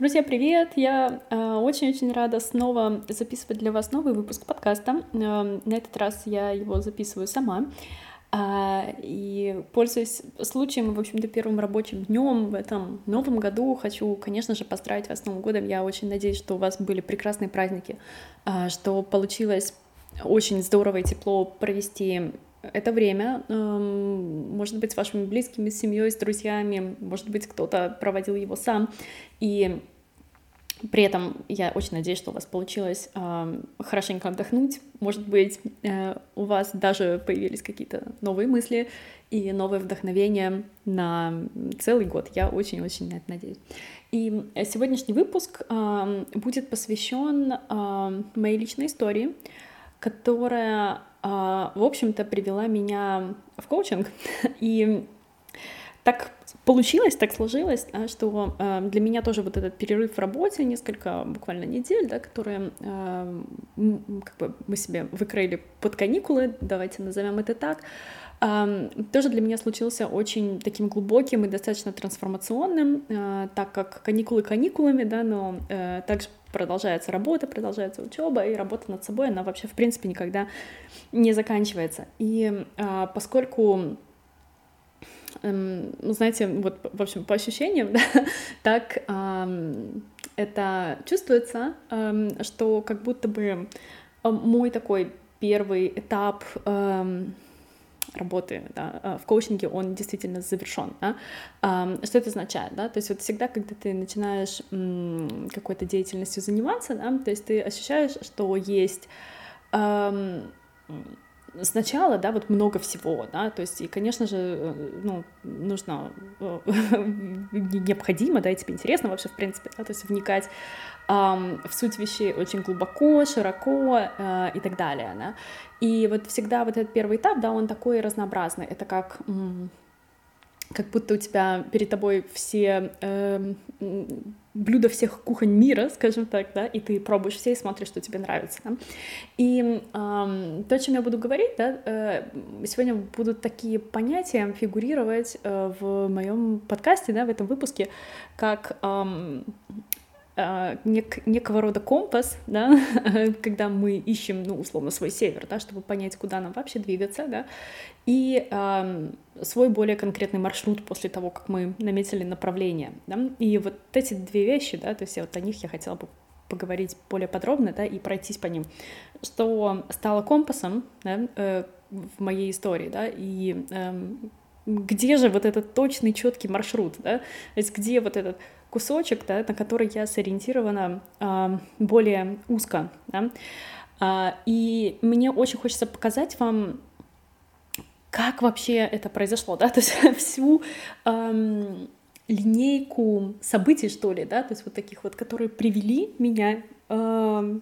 Друзья, привет! Я э, очень-очень рада снова записывать для вас новый выпуск подкаста. Э, на этот раз я его записываю сама. Э, и пользуясь случаем, в общем-то, первым рабочим днем в этом новом году, хочу, конечно же, поздравить вас с Новым годом. Я очень надеюсь, что у вас были прекрасные праздники, что получилось очень здорово и тепло провести это время, эм, может быть, с вашими близкими, с семьей, с друзьями, может быть, кто-то проводил его сам. И при этом я очень надеюсь, что у вас получилось э, хорошенько отдохнуть. Может быть, э, у вас даже появились какие-то новые мысли и новое вдохновение на целый год. Я очень-очень на это надеюсь. И сегодняшний выпуск э, будет посвящен э, моей личной истории, которая а, в общем-то, привела меня в коучинг. И так получилось, так сложилось, что э, для меня тоже вот этот перерыв в работе, несколько буквально недель, да, которые э, как бы мы себе выкроили под каникулы, давайте назовем это так, тоже для меня случился очень таким глубоким и достаточно трансформационным, так как каникулы каникулами, да, но э, также продолжается работа, продолжается учеба, и работа над собой, она вообще, в принципе, никогда не заканчивается. И а, поскольку эм, знаете, вот, в общем, по ощущениям, да, так эм, это чувствуется, эм, что как будто бы мой такой первый этап эм, работы да, а, в коучинге, он действительно завершен. Да? Что это означает? Да? То есть вот всегда, когда ты начинаешь какой-то деятельностью заниматься, да, то есть ты ощущаешь, что есть сначала, да, вот много всего, да, то есть, и, конечно же, э, ну, нужно, э, необходимо, да, и тебе интересно вообще, в принципе, да, то есть вникать в суть вещей очень глубоко, широко э, и так далее, да, и вот всегда вот этот первый этап, да, он такой разнообразный, это как как будто у тебя перед тобой все э, блюда всех кухонь мира, скажем так, да, и ты пробуешь все и смотришь, что тебе нравится. Да? И э, то, о чем я буду говорить, да, э, сегодня будут такие понятия фигурировать э, в моем подкасте, да, в этом выпуске, как нек, некого рода компас, да, когда мы ищем, ну, условно, свой север, да, чтобы понять, куда нам вообще двигаться, да, и э, свой более конкретный маршрут после того, как мы наметили направление, да, и вот эти две вещи, да, то есть вот о них я хотела бы поговорить более подробно, да, и пройтись по ним, что стало компасом, да, э, в моей истории, да, и э, где же вот этот точный, четкий маршрут, да, то есть где вот этот кусочек, да, на который я сориентирована э, более узко. Да? Э, и мне очень хочется показать вам, как вообще это произошло, да, то есть всю эм, линейку событий, что ли, да, то есть вот таких вот, которые привели меня э,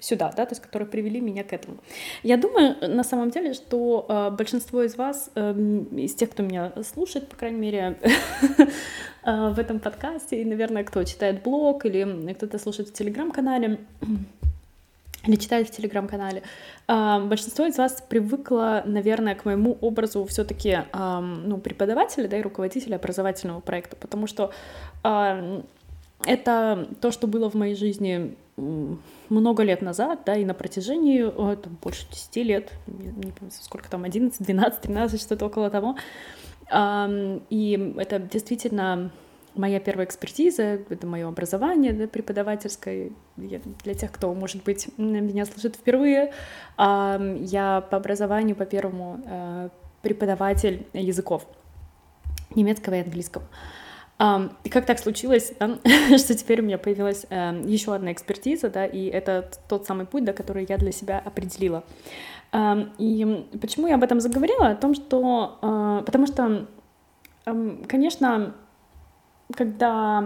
сюда, да, то есть которые привели меня к этому. Я думаю, на самом деле, что э, большинство из вас, э, из тех, кто меня слушает, по крайней мере, э, в этом подкасте, и, наверное, кто читает блог или кто-то слушает в телеграм-канале, или читает в телеграм-канале. Э, большинство из вас привыкло, наверное, к моему образу все-таки э, ну, преподавателя да, и руководителя образовательного проекта, потому что э, это то, что было в моей жизни много лет назад, да, и на протяжении там, больше 10 лет, не, помню, сколько там, 11, 12, 13, что-то около того. И это действительно моя первая экспертиза, это мое образование да, преподавательское. Я, для тех, кто, может быть, меня слушает впервые, я по образованию, по первому, э, преподаватель языков немецкого и английского. И как так случилось, да, что теперь у меня появилась э, еще одна экспертиза, да, и это тот самый путь, да, который я для себя определила. И почему я об этом заговорила? О том, что... Э, потому что, конечно, когда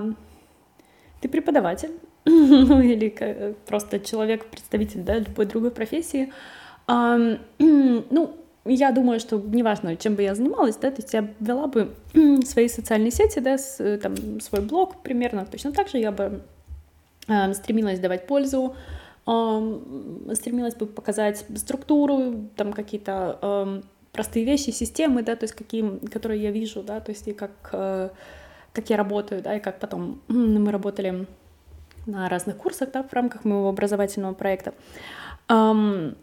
ты преподаватель, ну или просто человек, представитель да, любой другой профессии, ну, я думаю, что неважно, чем бы я занималась, да, то есть я вела бы свои социальные сети, да, с, там, свой блог примерно точно так же, я бы э, стремилась давать пользу, э, стремилась бы показать структуру, там какие-то э, простые вещи, системы, да, то есть какие, которые я вижу, да, то есть и как, э, как я работаю, да, и как потом мы работали на разных курсах да, в рамках моего образовательного проекта. Um,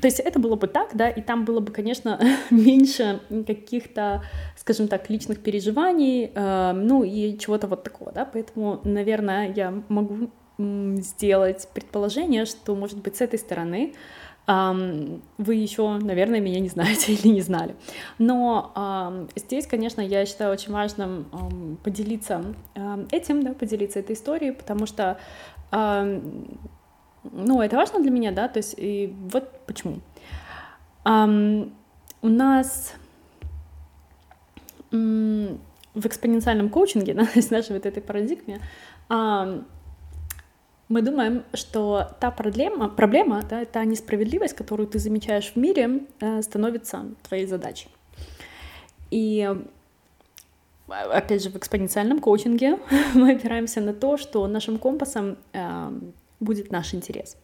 то есть это было бы так, да, и там было бы, конечно, меньше каких-то, скажем так, личных переживаний, э, ну и чего-то вот такого, да, поэтому, наверное, я могу сделать предположение, что, может быть, с этой стороны Um, вы еще, наверное, меня не знаете или не знали. Но um, здесь, конечно, я считаю очень важным um, поделиться этим, да, поделиться этой историей, потому что ну, это важно для меня, да, то есть и вот почему. Um, у нас um, в экспоненциальном коучинге, да, в нашей вот этой парадигме, um, мы думаем, что та проблема, проблема да, та несправедливость, которую ты замечаешь в мире, э, становится твоей задачей. И опять же, в экспоненциальном коучинге мы опираемся на то, что нашим компасом будет наш интерес.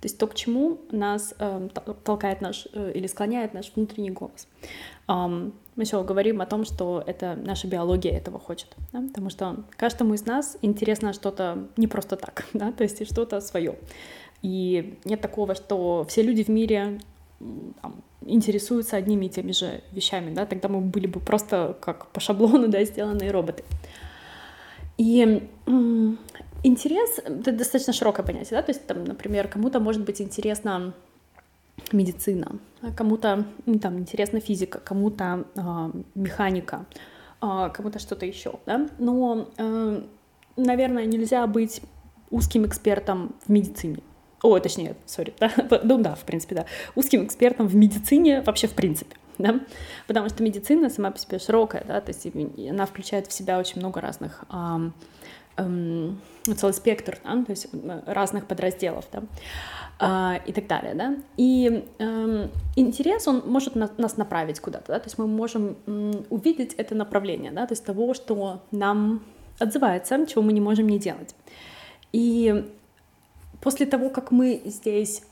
То есть то, к чему нас э, толкает наш э, или склоняет наш внутренний голос. Um, мы еще говорим о том, что это наша биология этого хочет, да? потому что каждому из нас интересно что-то не просто так, да? то есть что-то свое. И нет такого, что все люди в мире там, интересуются одними и теми же вещами, да, тогда мы были бы просто как по шаблону, да, сделанные роботы. И Интерес — это достаточно широкое понятие, да, то есть, там, например, кому-то может быть интересна медицина, кому-то ну, там интересна физика, кому-то э, механика, э, кому-то что-то еще, да, но, э, наверное, нельзя быть узким экспертом в медицине, о, точнее, сори, да, ну да, в принципе, да, узким экспертом в медицине вообще в принципе, да, потому что медицина сама по себе широкая, да, то есть она включает в себя очень много разных э, эм, целый спектр, да, то есть разных подразделов, да, э, и так далее, да. И э, интерес, он может на, нас направить куда-то, да, то есть мы можем увидеть это направление, да, то есть того, что нам отзывается, чего мы не можем не делать. И после того, как мы здесь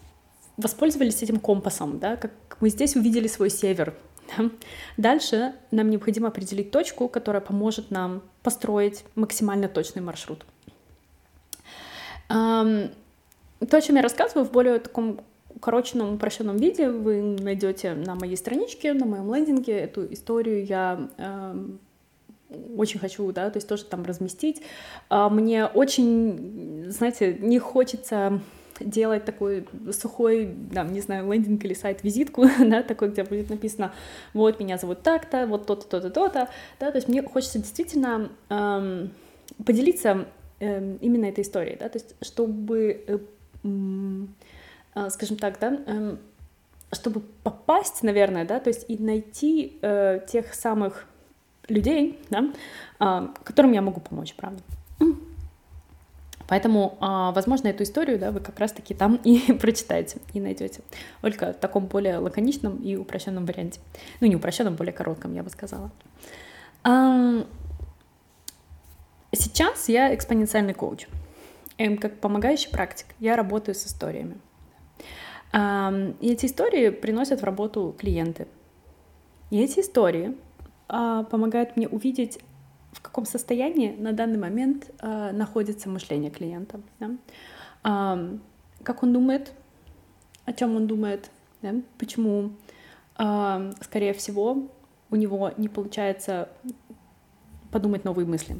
воспользовались этим компасом, да, как мы здесь увидели свой север, дальше нам необходимо определить точку, которая поможет нам построить максимально точный маршрут. То, о чем я рассказываю в более таком укороченном, упрощенном виде, вы найдете на моей страничке, на моем лендинге эту историю. Я очень хочу, да, то есть тоже там разместить. А, мне очень, знаете, не хочется делать такой сухой, да, не знаю, лендинг или сайт-визитку, да, такой, где будет написано, вот, меня зовут так-то, вот то-то, то-то, то-то, да, то есть мне хочется действительно эм, поделиться эм, именно этой историей, да, то есть чтобы, э, э, скажем так, да, э, чтобы попасть, наверное, да, то есть и найти э, тех самых людей, да, э, которым я могу помочь, правда. Поэтому, а, возможно, эту историю да, вы как раз-таки там и прочитаете, и найдете. Только в таком более лаконичном и упрощенном варианте. Ну, не упрощенном, более коротком, я бы сказала. Сейчас я экспоненциальный коуч. Эм, как помогающий практик я работаю с историями. И эти истории приносят в работу клиенты. И эти истории а, помогают мне увидеть в каком состоянии на данный момент э, находится мышление клиента. Да? Э, как он думает, о чем он думает, да? почему, э, скорее всего, у него не получается подумать новые мысли.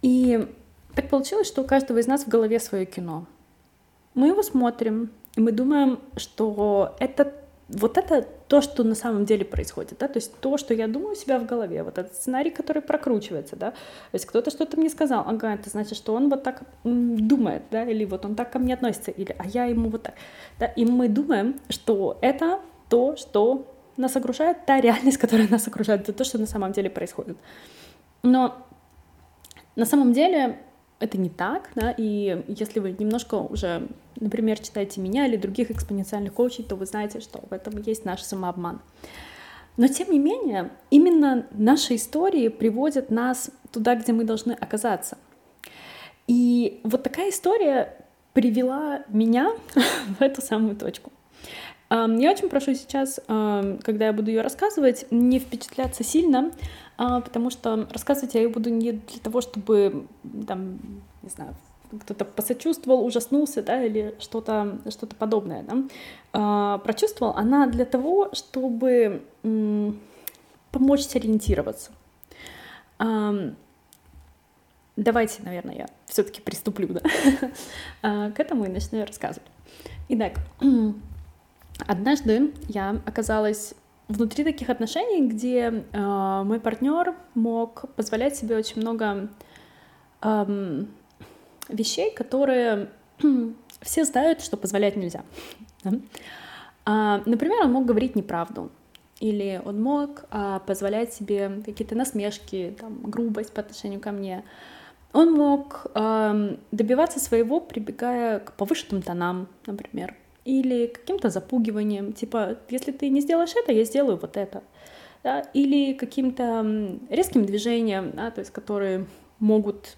И так получилось, что у каждого из нас в голове свое кино. Мы его смотрим, и мы думаем, что это вот это то, что на самом деле происходит, да, то есть то, что я думаю у себя в голове, вот этот сценарий, который прокручивается, да, то есть кто-то что-то мне сказал, ага, это значит, что он вот так думает, да, или вот он так ко мне относится, или а я ему вот так, да, и мы думаем, что это то, что нас окружает, та реальность, которая нас окружает, это то, что на самом деле происходит. Но на самом деле это не так, да, и если вы немножко уже, например, читаете меня или других экспоненциальных коучей, то вы знаете, что в этом есть наш самообман. Но тем не менее, именно наши истории приводят нас туда, где мы должны оказаться. И вот такая история привела меня в эту самую точку. Я очень прошу сейчас, когда я буду ее рассказывать, не впечатляться сильно, а, потому что рассказывать я ее буду не для того, чтобы, там, не знаю, кто-то посочувствовал, ужаснулся, да, или что-то что подобное, да, а, прочувствовал, она для того, чтобы помочь сориентироваться. Давайте, наверное, я все-таки приступлю да, а, к этому и начну рассказывать. Итак, однажды я оказалась внутри таких отношений, где э, мой партнер мог позволять себе очень много вещей, которые все знают, что позволять нельзя. А, например, он мог говорить неправду, или он мог а, позволять себе какие-то насмешки, там, грубость по отношению ко мне. Он мог добиваться своего, прибегая к повышенным тонам, например, или каким-то запугиванием, типа, если ты не сделаешь это, я сделаю вот это. Да? Или каким-то резким движением, да, то есть которые могут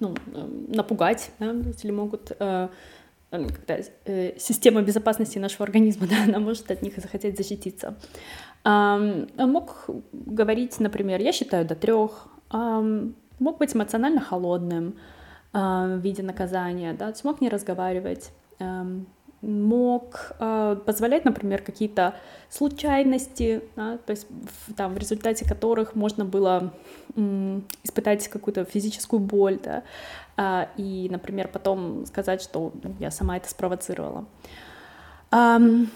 ну, напугать, да, или могут э, когда э, система безопасности нашего организма, да, она может от них захотеть защититься. Он мог говорить, например, я считаю до трех, мог быть эмоционально холодным в виде наказания, да, смог не разговаривать, Эм, мог э, позволять, например, какие-то случайности, да, то есть там, в результате которых можно было м, испытать какую-то физическую боль, да, э, и, например, потом сказать, что я сама это спровоцировала. Эм,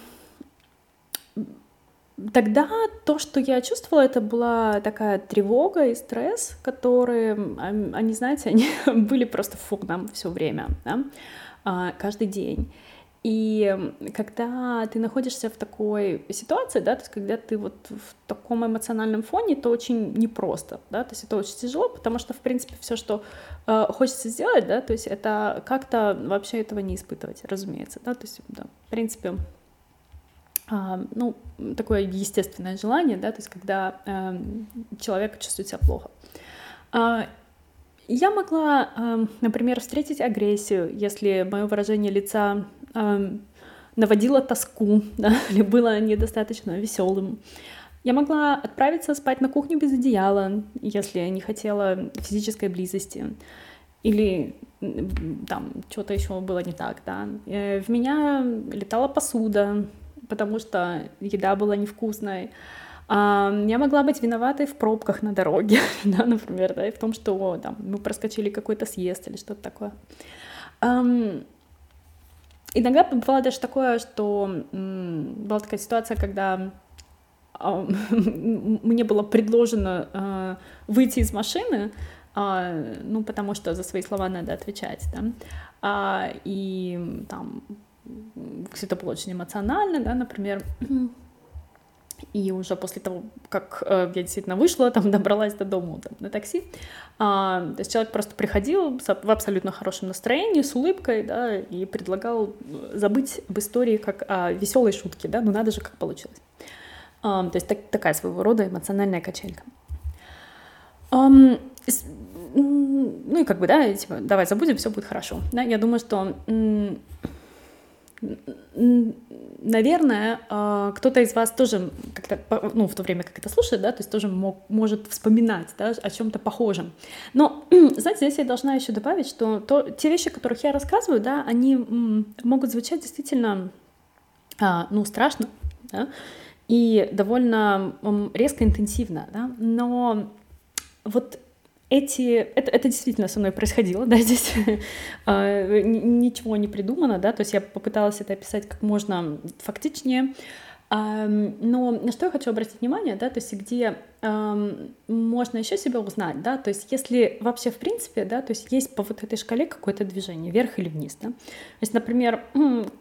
тогда то, что я чувствовала, это была такая тревога и стресс, которые, они, знаете, они были просто фоном все время. Да? А, каждый день. И когда ты находишься в такой ситуации, да, то есть когда ты вот в таком эмоциональном фоне, то очень непросто, да, то есть это очень тяжело, потому что, в принципе, все, что э, хочется сделать, да, то есть это как-то вообще этого не испытывать, разумеется, да, то есть, да, в принципе, э, ну, такое естественное желание, да, то есть когда э, человек чувствует себя плохо. Я могла, например, встретить агрессию, если мое выражение лица наводило тоску, да, или было недостаточно веселым. Я могла отправиться спать на кухню без одеяла, если не хотела физической близости. Или там что-то еще было не так, да. Э, в меня летала посуда, потому что еда была невкусной. Я могла быть виноватой в пробках на дороге, да, например, да, и в том, что там, мы проскочили какой-то съезд или что-то такое. Иногда бывало даже такое, что была такая ситуация, когда мне было предложено а, выйти из машины, а, ну, потому что за свои слова надо отвечать, да, а, и там все это было очень эмоционально, да, например, и уже после того, как э, я действительно вышла, там добралась до дома там, на такси, а, то есть человек просто приходил в абсолютно хорошем настроении, с улыбкой, да, и предлагал забыть об истории как о веселой шутке, да, ну надо же, как получилось. А, то есть так, такая своего рода эмоциональная качелька. Um, ну и как бы, да, типа, давай забудем, все будет хорошо. Да, я думаю, что наверное, а, кто-то из вас тоже как-то, ну, в то время, как это слушает, да, то есть тоже мог, может вспоминать, да, о чем-то похожем. Но, знаете, здесь я должна еще добавить, что то, те вещи, о которых я рассказываю, да, они могут звучать действительно, а, ну, страшно, да, и довольно резко, интенсивно, да, но вот эти, это, это действительно со мной происходило, да, здесь а, ничего не придумано, да, то есть я попыталась это описать как можно фактичнее, но на что я хочу обратить внимание, да, то есть где эм, можно еще себя узнать, да, то есть если вообще в принципе, да, то есть есть по вот этой шкале какое-то движение, вверх или вниз, да, то есть, например,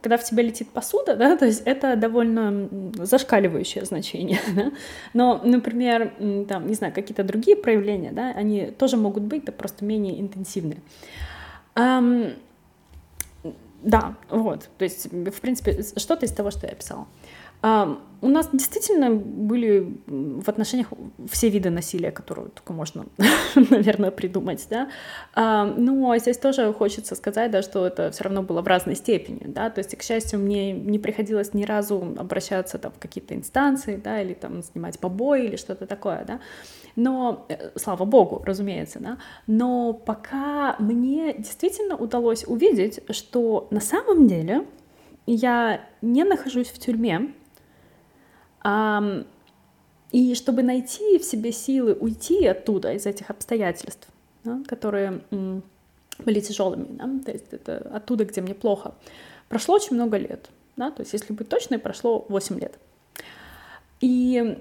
когда в тебя летит посуда, да, то есть это довольно зашкаливающее значение, да, но, например, там, не знаю, какие-то другие проявления, да, они тоже могут быть, да, просто менее интенсивные. Um, да, вот, то есть, в принципе, что-то из того, что я описала. У нас действительно были в отношениях все виды насилия, которые только можно, наверное, придумать, да. Но здесь тоже хочется сказать, да, что это все равно было в разной степени, да. То есть, к счастью, мне не приходилось ни разу обращаться там в какие-то инстанции, да, или там снимать побои или что-то такое, да. Но, э, слава богу, разумеется, да. Но пока мне действительно удалось увидеть, что на самом деле я не нахожусь в тюрьме, и чтобы найти в себе силы уйти оттуда, из этих обстоятельств, да, которые были тяжелыми, да, то есть это оттуда, где мне плохо, прошло очень много лет, да, то есть если быть точной, прошло 8 лет. И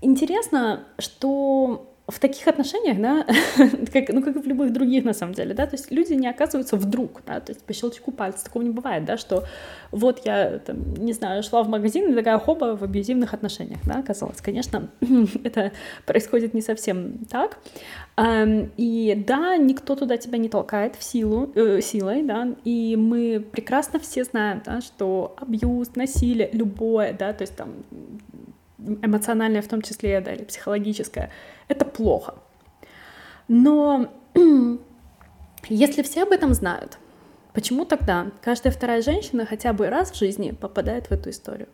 интересно, что в таких отношениях, да, как, ну, как и в любых других, на самом деле, да, то есть люди не оказываются вдруг, да, то есть по щелчку пальца такого не бывает, да, что вот я, там, не знаю, шла в магазин и такая хоба в абьюзивных отношениях, да, оказалось. Конечно, это происходит не совсем так, и да, никто туда тебя не толкает в силу, э, силой, да, и мы прекрасно все знаем, да, что абьюз, насилие, любое, да, то есть там эмоциональное в том числе, да, или психологическое, это плохо. Но если все об этом знают, почему тогда каждая вторая женщина хотя бы раз в жизни попадает в эту историю?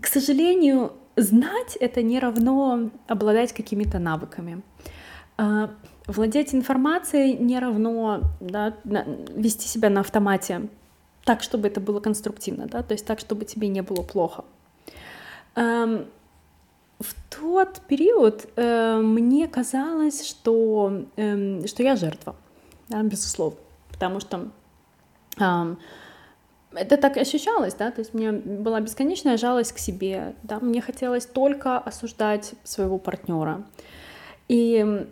К сожалению, знать это не равно обладать какими-то навыками. А, владеть информацией не равно да, вести себя на автомате так, чтобы это было конструктивно, да, то есть так, чтобы тебе не было плохо. Эм, в тот период э, мне казалось, что, э, что я жертва, да, безусловно, потому что э, это так ощущалось, да, то есть у меня была бесконечная жалость к себе, да, мне хотелось только осуждать своего партнера и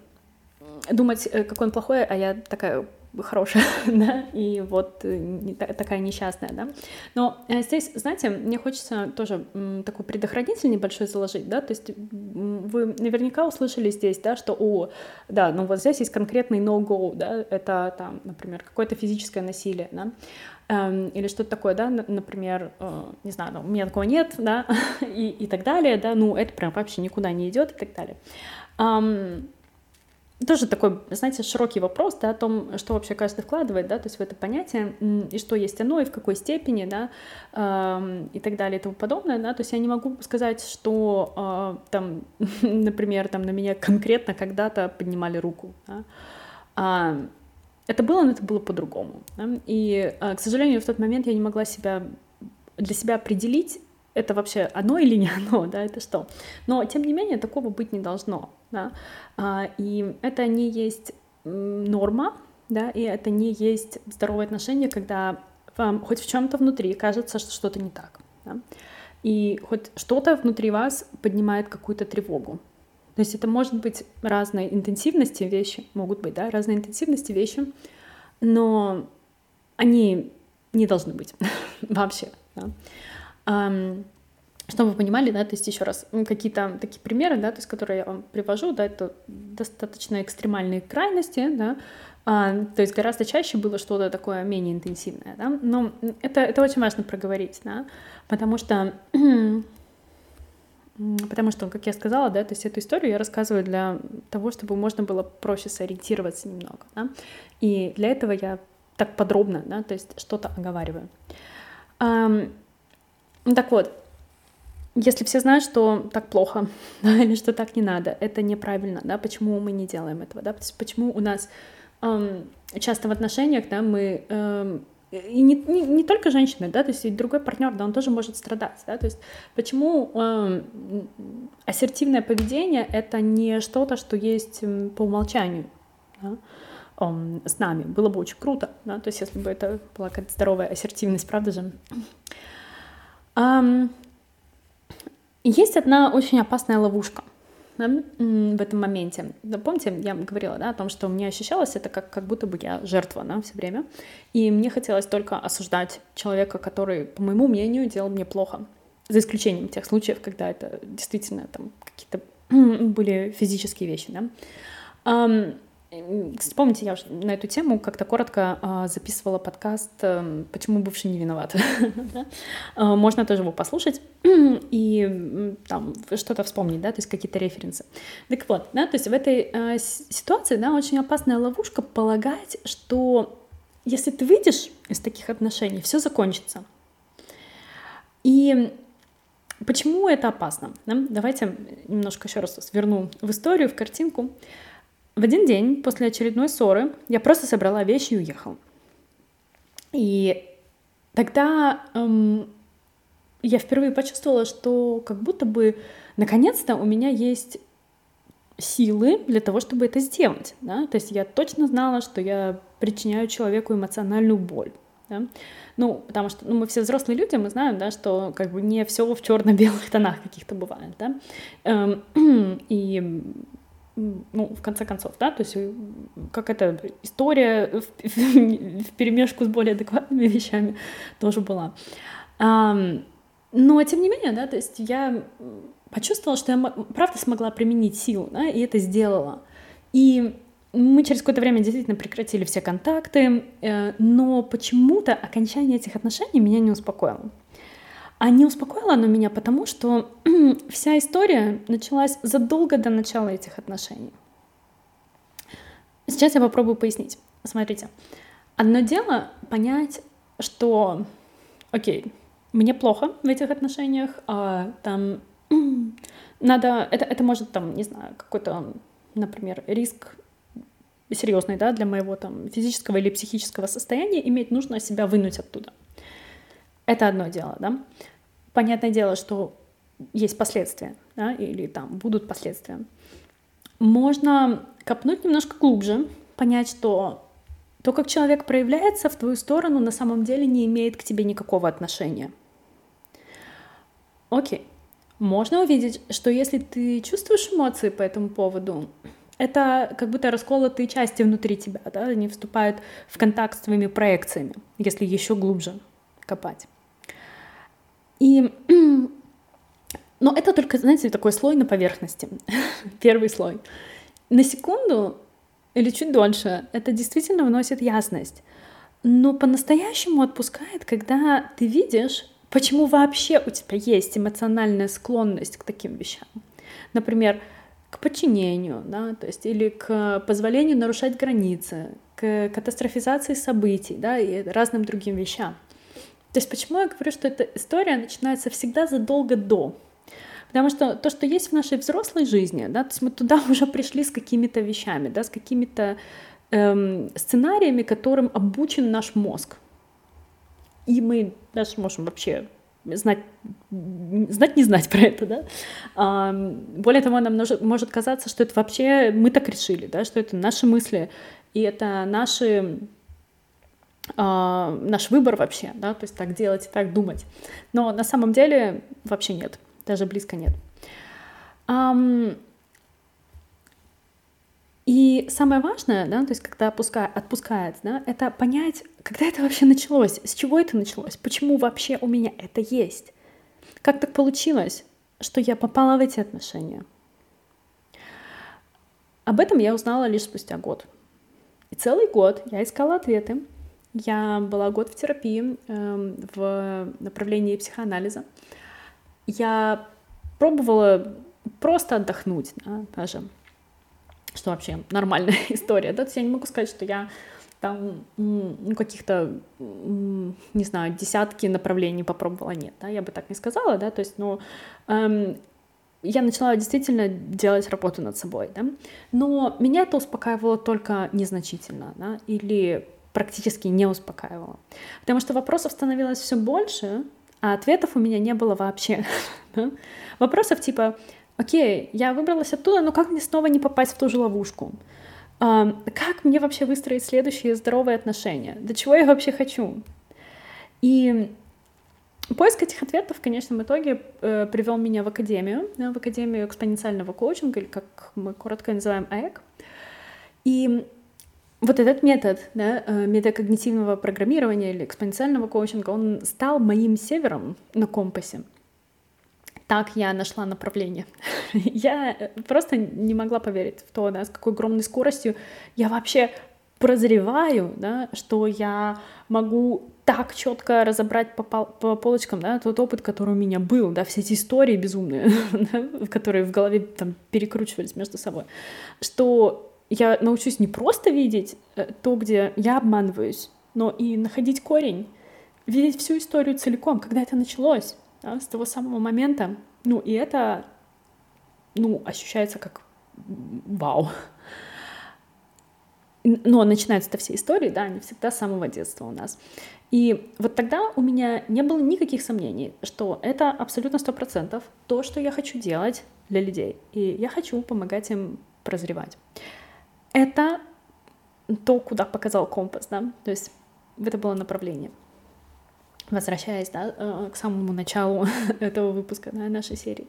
думать, э, какой он плохой, а я такая хорошая, да, и вот э, такая несчастная, да. Но э, здесь, знаете, мне хочется тоже такой предохранитель небольшой заложить, да, то есть вы наверняка услышали здесь, да, что, о, да, ну вот здесь есть конкретный no-go, да, это там, например, какое-то физическое насилие, да, эм, или что-то такое, да, например, э, не знаю, ну, у меня такого нет, да, и, и так далее, да, ну, это прям вообще никуда не идет и так далее. Тоже такой, знаете, широкий вопрос, да, о том, что вообще каждый вкладывает, да, то есть в это понятие, и что есть оно, и в какой степени, да, э, и так далее, и тому подобное, да, то есть я не могу сказать, что э, там, например, там на меня конкретно когда-то поднимали руку, да, а, это было, но это было по-другому, да? и, э, к сожалению, в тот момент я не могла себя для себя определить, это вообще оно или не оно, да, это что. Но, тем не менее, такого быть не должно, да, а, и это не есть норма, да, и это не есть здоровое отношение, когда вам хоть в чем-то внутри кажется, что что-то не так, да? и хоть что-то внутри вас поднимает какую-то тревогу. То есть это может быть разной интенсивности вещи, могут быть, да, разной интенсивности вещи, но они не должны быть вообще. Да? Чтобы вы понимали, да, то есть еще раз, какие-то такие примеры, да, то есть которые я вам привожу, да, это достаточно экстремальные крайности, да, а, то есть гораздо чаще было что-то такое менее интенсивное, да, но это, это очень важно проговорить, да, потому что Потому что, как я сказала, да, то есть эту историю я рассказываю для того, чтобы можно было проще сориентироваться немного. Да? И для этого я так подробно, да, то есть что-то оговариваю. Так вот, если все знают, что так плохо, да, или что так не надо, это неправильно, да, почему мы не делаем этого, да, почему у нас эм, часто в отношениях, да, мы эм, и не, не, не только женщины, да, то есть и другой партнер, да, он тоже может страдать, да, то есть почему э, ассертивное поведение это не что-то, что есть по умолчанию, да, с нами, было бы очень круто, да, то есть если бы это была какая-то здоровая ассертивность, правда же. Um, есть одна очень опасная ловушка да, в этом моменте. Да, помните, я говорила да, о том, что мне ощущалось это как, как будто бы я жертва да, все время. И мне хотелось только осуждать человека, который, по моему мнению, делал мне плохо. За исключением тех случаев, когда это действительно там какие-то были физические вещи. Да. Вспомните, я уже на эту тему как-то коротко э, записывала подкаст э, «Почему бывший не виноват?». А, можно тоже его послушать и там что-то вспомнить, да, то есть какие-то референсы. Так вот, да, то есть в этой э, ситуации, да, очень опасная ловушка полагать, что если ты выйдешь из таких отношений, все закончится. И почему это опасно? Да? Давайте немножко еще раз сверну в историю, в картинку. В один день после очередной ссоры я просто собрала вещи и уехала. И тогда эм, я впервые почувствовала, что как будто бы наконец-то у меня есть силы для того, чтобы это сделать. Да? То есть я точно знала, что я причиняю человеку эмоциональную боль. Да? Ну, потому что ну, мы все взрослые люди, мы знаем, да, что как бы не все в черно-белых тонах каких-то бывает, да. Эм, и ну, в конце концов, да, то есть как эта история в, в, в перемешку с более адекватными вещами тоже была. Um, но, тем не менее, да, то есть я почувствовала, что я правда смогла применить силу, да, и это сделала. И мы через какое-то время действительно прекратили все контакты, э, но почему-то окончание этих отношений меня не успокоило. А не успокоило оно меня потому, что вся история началась задолго до начала этих отношений. Сейчас я попробую пояснить. Смотрите, одно дело понять, что, окей, мне плохо в этих отношениях, а там надо, это, это может там, не знаю, какой-то, например, риск серьезный, да, для моего там физического или психического состояния, иметь нужно себя вынуть оттуда. Это одно дело, да. Понятное дело, что есть последствия, да, или там будут последствия. Можно копнуть немножко глубже, понять, что то, как человек проявляется в твою сторону, на самом деле не имеет к тебе никакого отношения. Окей. Можно увидеть, что если ты чувствуешь эмоции по этому поводу, это как будто расколотые части внутри тебя, да, они вступают в контакт с твоими проекциями, если еще глубже копать. И, но это только, знаете, такой слой на поверхности, первый слой. На секунду или чуть дольше это действительно вносит ясность, но по-настоящему отпускает, когда ты видишь, почему вообще у тебя есть эмоциональная склонность к таким вещам. Например, к подчинению, да, то есть или к позволению нарушать границы, к катастрофизации событий, да, и разным другим вещам. То есть почему я говорю, что эта история начинается всегда задолго до? Потому что то, что есть в нашей взрослой жизни, да, то есть мы туда уже пришли с какими-то вещами, да, с какими-то эм, сценариями, которым обучен наш мозг. И мы даже можем вообще знать, знать не знать про это, да. А, более того, нам может, может казаться, что это вообще мы так решили, да, что это наши мысли, и это наши Uh, наш выбор вообще, да, то есть так делать и так думать. Но на самом деле вообще нет, даже близко нет. Um, и самое важное, да, то есть когда отпускает, отпускает, да, это понять, когда это вообще началось, с чего это началось, почему вообще у меня это есть, как так получилось, что я попала в эти отношения. Об этом я узнала лишь спустя год. И целый год я искала ответы. Я была год в терапии э, в направлении психоанализа. Я пробовала просто отдохнуть, да, даже что вообще нормальная история, да, то есть я не могу сказать, что я там ну, каких-то, не знаю, десятки направлений попробовала, нет, да, я бы так не сказала, да, то есть, ну, эм, я начала действительно делать работу над собой, да, но меня это успокаивало только незначительно, да, или практически не успокаивало, потому что вопросов становилось все больше, а ответов у меня не было вообще. Вопросов типа, окей, я выбралась оттуда, но как мне снова не попасть в ту же ловушку? А, как мне вообще выстроить следующие здоровые отношения? До чего я вообще хочу? И поиск этих ответов в конечном итоге э, привел меня в академию, в академию экспоненциального коучинга, или как мы коротко называем АЭК. И вот этот метод, да, э, метакогнитивного программирования или экспоненциального коучинга, он стал моим севером на компасе так я нашла направление. я просто не могла поверить в то, да, с какой огромной скоростью я вообще прозреваю, да, что я могу так четко разобрать по, по полочкам, да, тот опыт, который у меня был, да, все эти истории безумные, которые в голове там перекручивались между собой, что я научусь не просто видеть э, то, где я обманываюсь, но и находить корень, видеть всю историю целиком, когда это началось, да, с того самого момента. Ну, и это, ну, ощущается как вау. Но начинаются-то все истории, да, они всегда с самого детства у нас. И вот тогда у меня не было никаких сомнений, что это абсолютно сто процентов то, что я хочу делать для людей. И я хочу помогать им прозревать. Это то, куда показал компас, да, то есть это было направление. Возвращаясь, да, э, к самому началу этого выпуска да, нашей серии.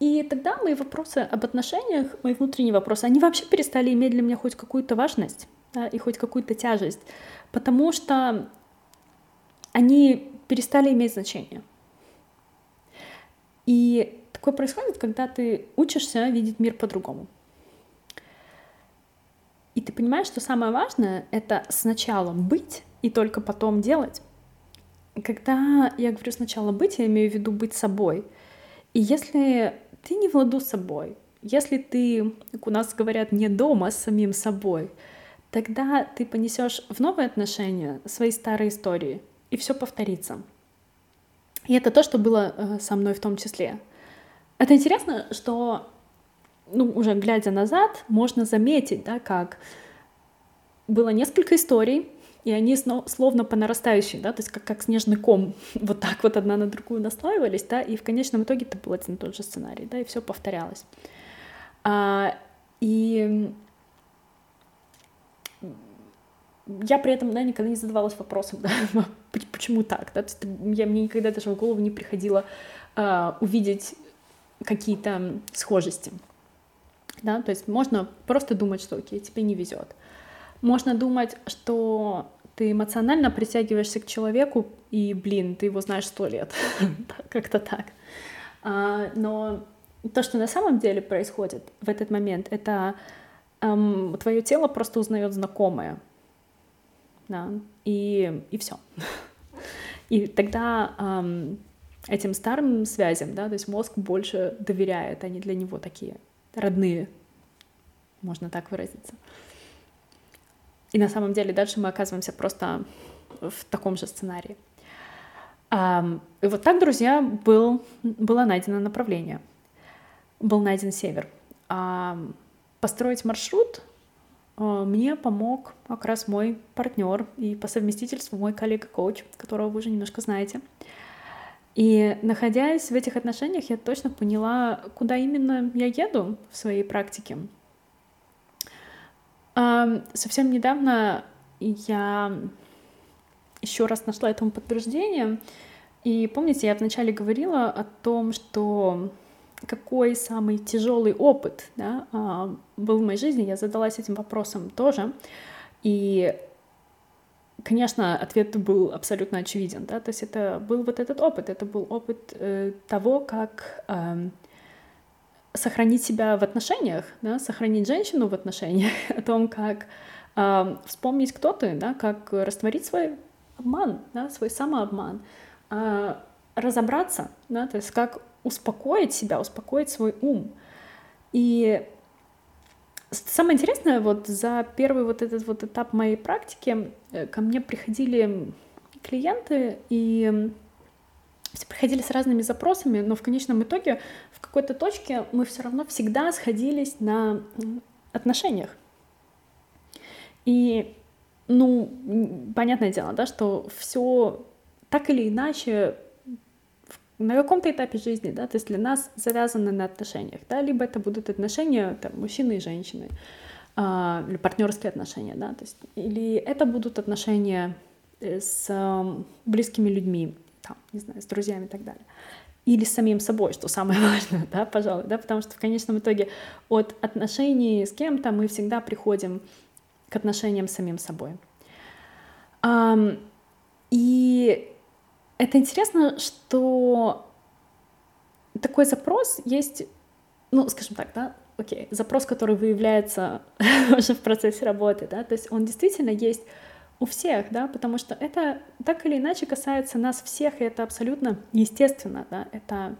И тогда мои вопросы об отношениях, мои внутренние вопросы, они вообще перестали иметь для меня хоть какую-то важность да, и хоть какую-то тяжесть, потому что они перестали иметь значение. И такое происходит, когда ты учишься видеть мир по-другому. Ты понимаешь, что самое важное — это сначала быть и только потом делать. Когда я говорю сначала быть, я имею в виду быть собой. И если ты не в ладу с собой, если ты, как у нас говорят, не дома с самим собой, тогда ты понесешь в новые отношения свои старые истории, и все повторится. И это то, что было э, со мной в том числе. Это интересно, что, ну, уже глядя назад, можно заметить, да, как было несколько историй, и они словно по нарастающей, да, то есть как, как снежный ком, вот так вот одна на другую наслаивались, да, и в конечном итоге это был один и тот же сценарий, да, и все повторялось. А, и я при этом, да, никогда не задавалась вопросом, да, почему так, да, то есть я, мне никогда даже в голову не приходило а, увидеть какие-то схожести, да, то есть можно просто думать, что окей, тебе не везет, можно думать, что ты эмоционально притягиваешься к человеку, и, блин, ты его знаешь сто лет. Как-то так. А, но то, что на самом деле происходит в этот момент, это эм, твое тело просто узнает знакомое. Да, и, и все. И тогда эм, этим старым связям, да, то есть мозг больше доверяет, они для него такие родные, можно так выразиться. И на самом деле дальше мы оказываемся просто в таком же сценарии. И вот так, друзья, был, было найдено направление, был найден север. Построить маршрут а, мне помог как раз мой партнер и по совместительству мой коллега-коуч, которого вы уже немножко знаете. И находясь в этих отношениях, я точно поняла, куда именно я еду в своей практике. Совсем недавно я еще раз нашла этому подтверждение. И помните, я вначале говорила о том, что какой самый тяжелый опыт да, а, был в моей жизни, я задалась этим вопросом тоже. И, конечно, ответ был абсолютно очевиден. Да? То есть это был вот этот опыт, это был опыт э, того, как э, сохранить себя в отношениях, да, сохранить женщину в отношениях, о том, как э, вспомнить, кто ты, да, как растворить свой обман, да, свой самообман, э, разобраться, да, то есть как успокоить себя, успокоить свой ум. И самое интересное, вот за первый вот этот вот этап моей практики э, ко мне приходили клиенты и все приходили с разными запросами, но в конечном итоге в какой-то точке мы все равно всегда сходились на отношениях. И, ну, понятное дело, да, что все так или иначе на каком-то этапе жизни, да, то есть для нас завязано на отношениях, да, либо это будут отношения там, мужчины и женщины, а, или партнерские отношения, да, то есть, или это будут отношения э, с э, близкими людьми, там, не знаю, с друзьями и так далее. Или с самим собой, что самое важное, да, пожалуй, да, потому что в конечном итоге от отношений с кем-то мы всегда приходим к отношениям с самим собой. И это интересно, что такой запрос есть, ну, скажем так, да, окей, запрос, который выявляется уже в процессе работы, да, то есть он действительно есть у всех, да, потому что это так или иначе касается нас всех, и это абсолютно естественно, да, это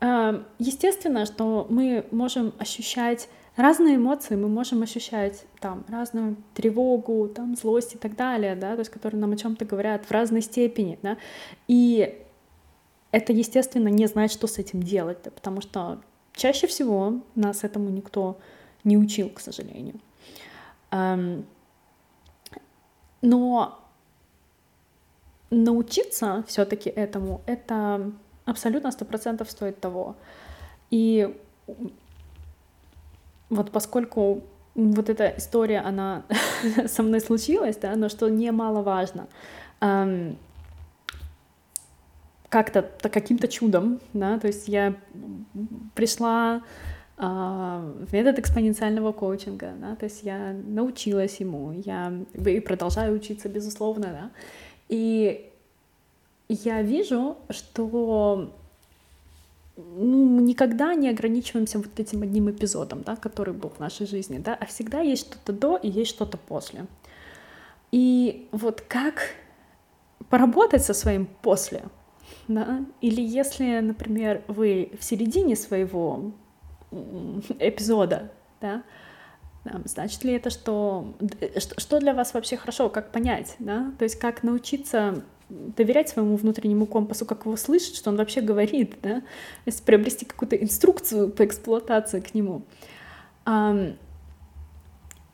э, естественно, что мы можем ощущать разные эмоции, мы можем ощущать там разную тревогу, там злость и так далее, да, то есть которые нам о чем-то говорят в разной степени, да, и это, естественно, не знать, что с этим делать, да, потому что чаще всего нас этому никто не учил, к сожалению. Эм, но научиться все-таки этому, это абсолютно сто процентов стоит того. И вот поскольку вот эта история, она со мной случилась, да, но что немаловажно, эм, как-то каким-то чудом, да, то есть я пришла э, в метод экспоненциального коучинга, да, то есть я научилась ему, я и продолжаю учиться, безусловно, да, и я вижу, что ну, мы никогда не ограничиваемся вот этим одним эпизодом, да, который был в нашей жизни, да, а всегда есть что-то до и есть что-то после. И вот как поработать со своим после, да, или если, например, вы в середине своего эпизода, да, значит ли это, что, что для вас вообще хорошо, как понять, да, то есть как научиться доверять своему внутреннему компасу, как его слышать, что он вообще говорит, да, есть приобрести какую-то инструкцию по эксплуатации к нему.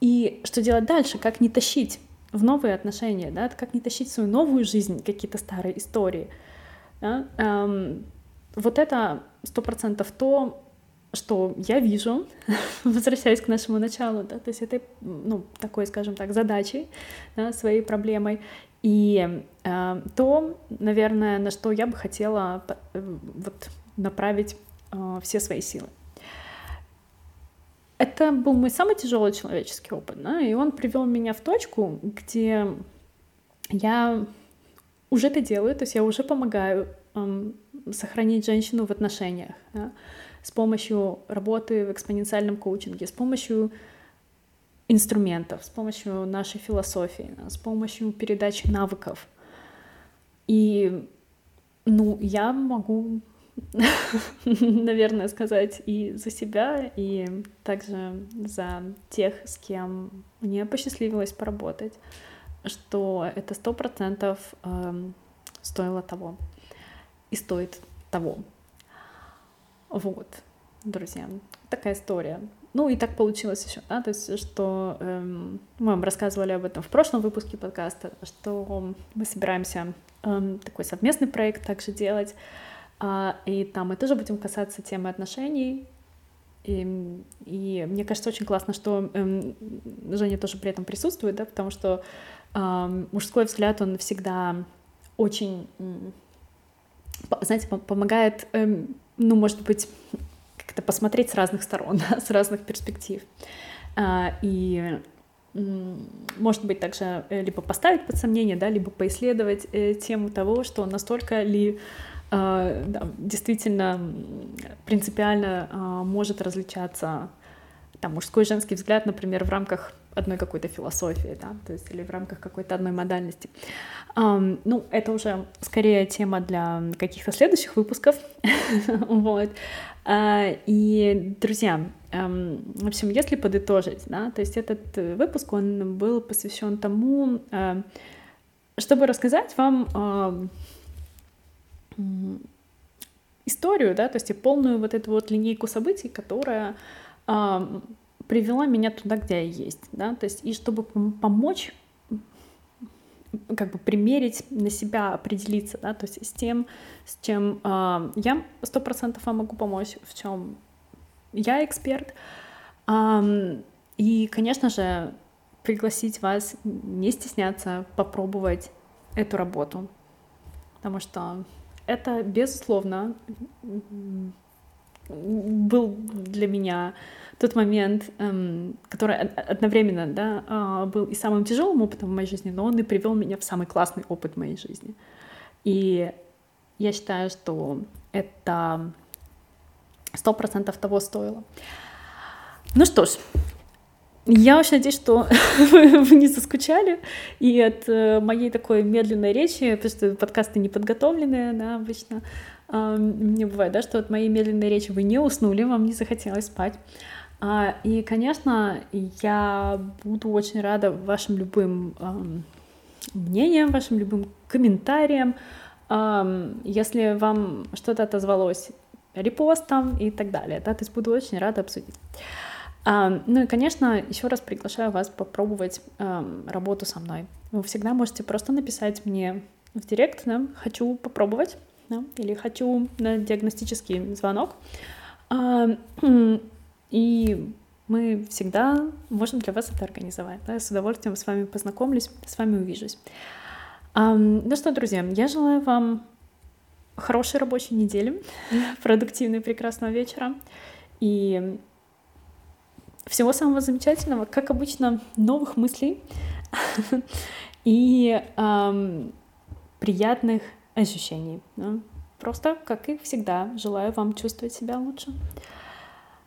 И что делать дальше, как не тащить в новые отношения, да, как не тащить свою новую жизнь какие-то старые истории. Да? Вот это сто процентов то, что я вижу, возвращаясь к нашему началу, да, то есть этой, ну, такой, скажем так, задачей, да, своей проблемой. И э, то, наверное, на что я бы хотела э, вот, направить э, все свои силы. Это был мой самый тяжелый человеческий опыт, да, и он привел меня в точку, где я уже это делаю, то есть я уже помогаю э, сохранить женщину в отношениях да, с помощью работы в экспоненциальном коучинге, с помощью инструментов, с помощью нашей философии, с помощью передачи навыков. И, ну, я могу, наверное, сказать и за себя, и также за тех, с кем мне посчастливилось поработать, что это сто процентов эм, стоило того и стоит того. Вот, друзья, такая история. Ну и так получилось еще, да, то есть что эм, мы вам рассказывали об этом в прошлом выпуске подкаста, что мы собираемся эм, такой совместный проект также делать, э, и там мы тоже будем касаться темы отношений, и, и мне кажется очень классно, что эм, Женя тоже при этом присутствует, да, потому что эм, мужской взгляд он всегда очень, знаете, помогает, эм, ну может быть как-то посмотреть с разных сторон, с разных перспектив. А, и может быть, также э, либо поставить под сомнение, да, либо поисследовать э, тему того, что настолько ли э, да, действительно принципиально э, может различаться там, мужской и женский взгляд, например, в рамках одной какой-то философии, да, то есть или в рамках какой-то одной модальности. Um, ну, это уже скорее тема для каких-то следующих выпусков, вот. Uh, и, друзья, um, в общем, если подытожить, да, то есть этот выпуск, он был посвящен тому, uh, чтобы рассказать вам uh, историю, да, то есть полную вот эту вот линейку событий, которая привела меня туда, где я есть, да, то есть и чтобы помочь как бы примерить на себя, определиться, да, то есть с тем, с чем э, я сто процентов вам могу помочь, в чем я эксперт, э, и, конечно же, пригласить вас не стесняться попробовать эту работу, потому что это, безусловно, был для меня тот момент, эм, который одновременно да, э, был и самым тяжелым опытом в моей жизни, но он и привел меня в самый классный опыт моей жизни. И я считаю, что это сто процентов того стоило. Ну что ж, я очень надеюсь, что вы не заскучали, и от э, моей такой медленной речи, потому что подкасты не подготовленные, да, обычно, э, мне бывает, да, что от моей медленной речи вы не уснули, вам не захотелось спать. А, и, конечно, я буду очень рада вашим любым мнениям, вашим любым комментариям, если вам что-то отозвалось репостом и так далее, да, то есть буду очень рада обсудить. Ну и, конечно, еще раз приглашаю вас попробовать работу со мной. Вы всегда можете просто написать мне в директ, да, хочу попробовать, да, или хочу на диагностический звонок. И мы всегда можем для вас это организовать. Да, с удовольствием с вами познакомлюсь, с вами увижусь. А, ну что, друзья, я желаю вам хорошей рабочей недели, продуктивной, прекрасного вечера. И всего самого замечательного, как обычно, новых мыслей и эм, приятных ощущений. Да? Просто, как и всегда, желаю вам чувствовать себя лучше.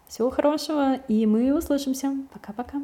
Всего хорошего, и мы услышимся. Пока-пока.